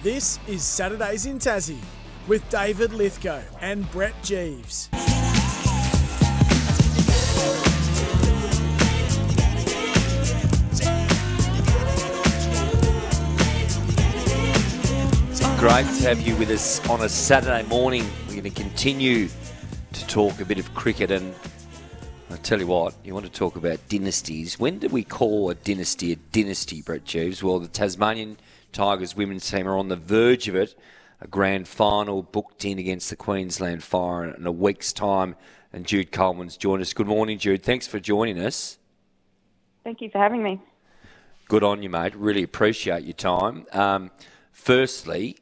This is Saturdays in Tassie with David Lithgow and Brett Jeeves. Great to have you with us on a Saturday morning. We're going to continue to talk a bit of cricket, and I tell you what, you want to talk about dynasties. When do we call a dynasty a dynasty, Brett Jeeves? Well, the Tasmanian Tigers women's team are on the verge of it. A grand final booked in against the Queensland Fire in a week's time, and Jude Coleman's joined us. Good morning, Jude. Thanks for joining us. Thank you for having me. Good on you, mate. Really appreciate your time. Um, firstly,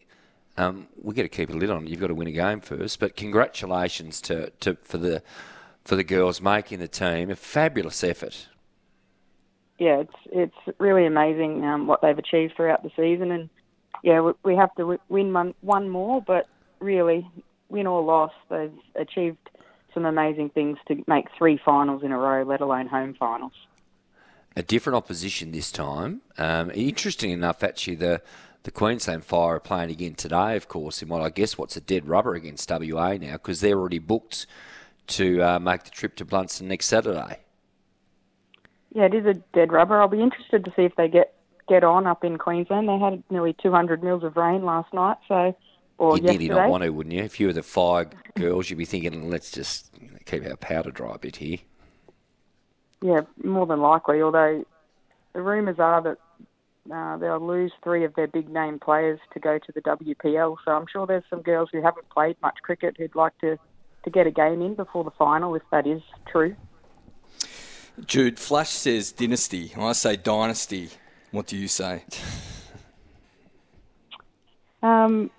um, we got to keep a lid on it. You've got to win a game first. But congratulations to, to for the for the girls making the team. A fabulous effort. Yeah, it's it's really amazing um, what they've achieved throughout the season, and yeah, we, we have to win one, one more. But really, win or loss, they've achieved some amazing things to make three finals in a row, let alone home finals. A different opposition this time. Um, interesting enough, actually, the the Queensland Fire are playing again today, of course, in what I guess what's a dead rubber against WA now because they're already booked to uh, make the trip to Blundstone next Saturday. Yeah, it is a dead rubber. I'll be interested to see if they get get on up in Queensland. They had nearly 200 mils of rain last night, so or You'd yesterday. nearly not want to, wouldn't you? If you were the Fire girls, you'd be thinking, let's just keep our powder dry a bit here. Yeah, more than likely. Although the rumours are that uh, they'll lose three of their big name players to go to the WPL. So I'm sure there's some girls who haven't played much cricket who'd like to, to get a game in before the final, if that is true. Jude, Flash says dynasty. I say dynasty. What do you say? Um,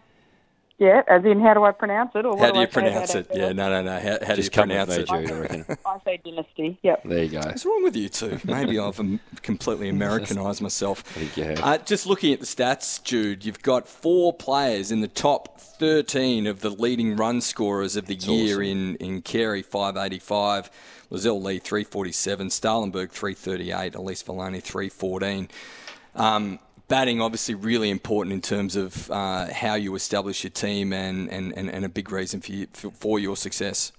yeah, as in how do I pronounce it? Or what How do you say pronounce about it? Yeah, no, no, no. How, how do you Just come with pronounce it? Jude, I reckon. I say dynasty. Yep. There you go. What's wrong with you two? Maybe I've um, completely Americanized myself. I think you have. Uh, just looking at the stats, Jude, you've got four players in the top 13 of the leading run scorers of the year awesome. in, in Carey, 585, Lizelle Lee, 347, Stalenberg, 338, Elyse Villani, 314. Um, batting, obviously, really important in terms of uh, how you establish your team and, and, and, and a big reason for, you, for, for your success.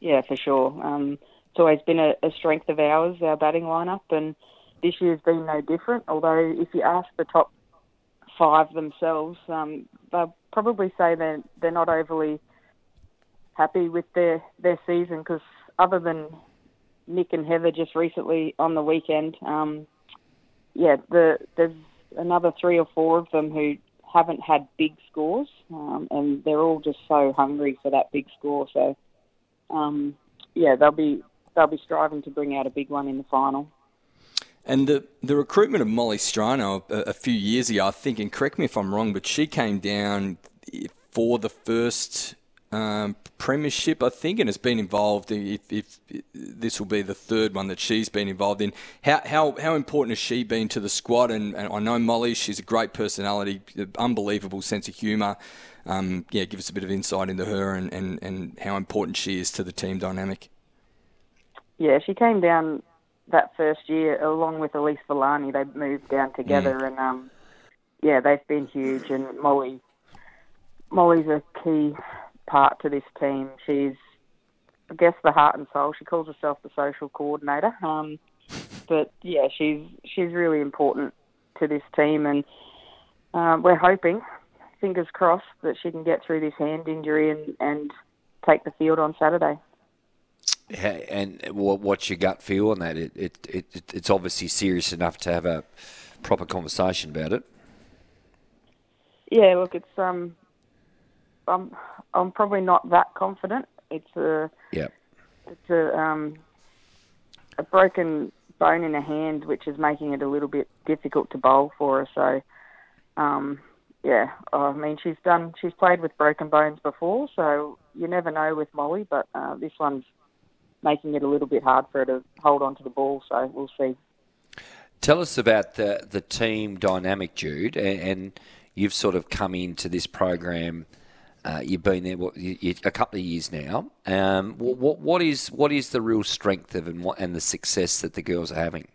Yeah, for sure. Um, it's always been a, a strength of ours, our batting lineup, and this year's been no different. Although, if you ask the top five themselves, um, they'll probably say they're, they're not overly happy with their, their season because, other than Nick and Heather just recently on the weekend, um, yeah, the, there's another three or four of them who haven't had big scores, um, and they're all just so hungry for that big score. So, um, yeah, they'll be they'll be striving to bring out a big one in the final. And the, the recruitment of Molly Strano a, a few years ago, I think, and correct me if I'm wrong, but she came down for the first um, premiership, I think, and has been involved. If, if this will be the third one that she's been involved in, how how, how important has she been to the squad? And, and I know Molly, she's a great personality, unbelievable sense of humour. Um, yeah, give us a bit of insight into her and, and, and how important she is to the team dynamic. Yeah, she came down that first year along with Elyse Villani. They moved down together, and um, yeah, they've been huge. And Molly, Molly's a key part to this team. She's, I guess, the heart and soul. She calls herself the social coordinator. Um, but yeah, she's she's really important to this team, and uh, we're hoping, fingers crossed, that she can get through this hand injury and and take the field on Saturday. And what, what's your gut feel on that? It, it, it, it's obviously serious enough to have a proper conversation about it. Yeah, look, it's um, I'm I'm probably not that confident. It's a Yeah. it's a um, a broken bone in a hand, which is making it a little bit difficult to bowl for her. So, um, yeah, I mean she's done she's played with broken bones before, so you never know with Molly, but uh, this one's making it a little bit hard for her to hold on to the ball. So we'll see. Tell us about the the team dynamic, Jude, and, and you've sort of come into this program. Uh, you've been there what, you, you, a couple of years now. Um, what, what, what is what is the real strength of and what and the success that the girls are having?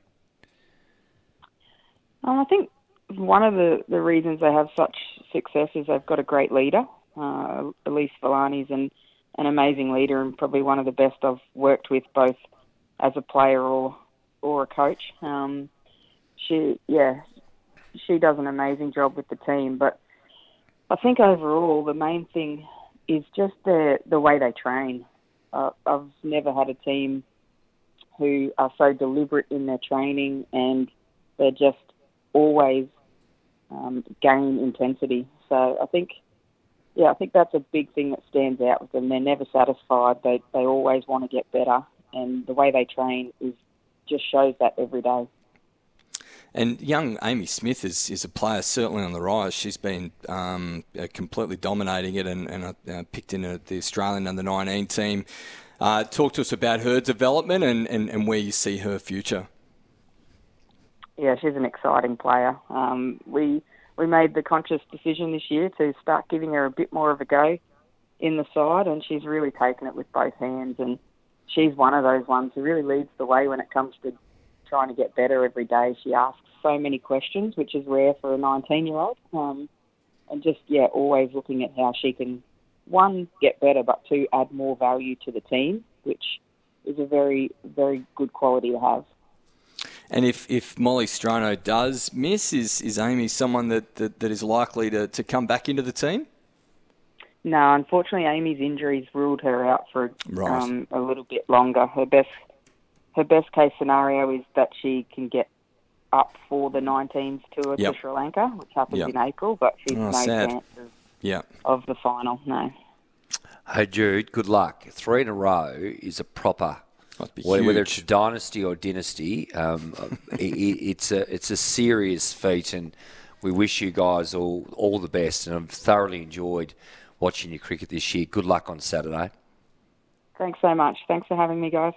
Um, I think one of the, the reasons they have such success is they've got a great leader. Uh, Elyse Villani's an, an amazing leader and probably one of the best I've worked with both as a player or or a coach. Um, she, yeah, she does an amazing job with the team. But I think overall, the main thing is just the the way they train. Uh, I've never had a team who are so deliberate in their training and they're just always um, gain intensity. So I think, yeah, I think that's a big thing that stands out with them. They're never satisfied. They they always want to get better, and the way they train is just shows that every day. And young Amy Smith is, is a player certainly on the rise. She's been um, uh, completely dominating it and, and uh, picked in the Australian under 19 team. Uh, talk to us about her development and, and, and where you see her future. Yeah, she's an exciting player. Um, we we made the conscious decision this year to start giving her a bit more of a go in the side, and she's really taken it with both hands. And she's one of those ones who really leads the way when it comes to trying to get better every day. She asks so many questions, which is rare for a 19 year old. Um, and just, yeah, always looking at how she can, one, get better, but two, add more value to the team, which is a very, very good quality to have. And if, if Molly Strano does miss, is, is Amy someone that, that, that is likely to, to come back into the team? No, unfortunately, Amy's injuries ruled her out for right. um, a little bit longer. Her best her best case scenario is that she can get up for the 19s tour yep. to Sri Lanka, which happens yep. in April, but she's oh, no sad. chance of, yep. of the final. No. Hey Jude, good luck. Three in a row is a proper. Whether, whether it's a dynasty or dynasty, um, it, it's a it's a serious feat, and we wish you guys all all the best. And I've thoroughly enjoyed watching your cricket this year. Good luck on Saturday. Thanks so much. Thanks for having me, guys.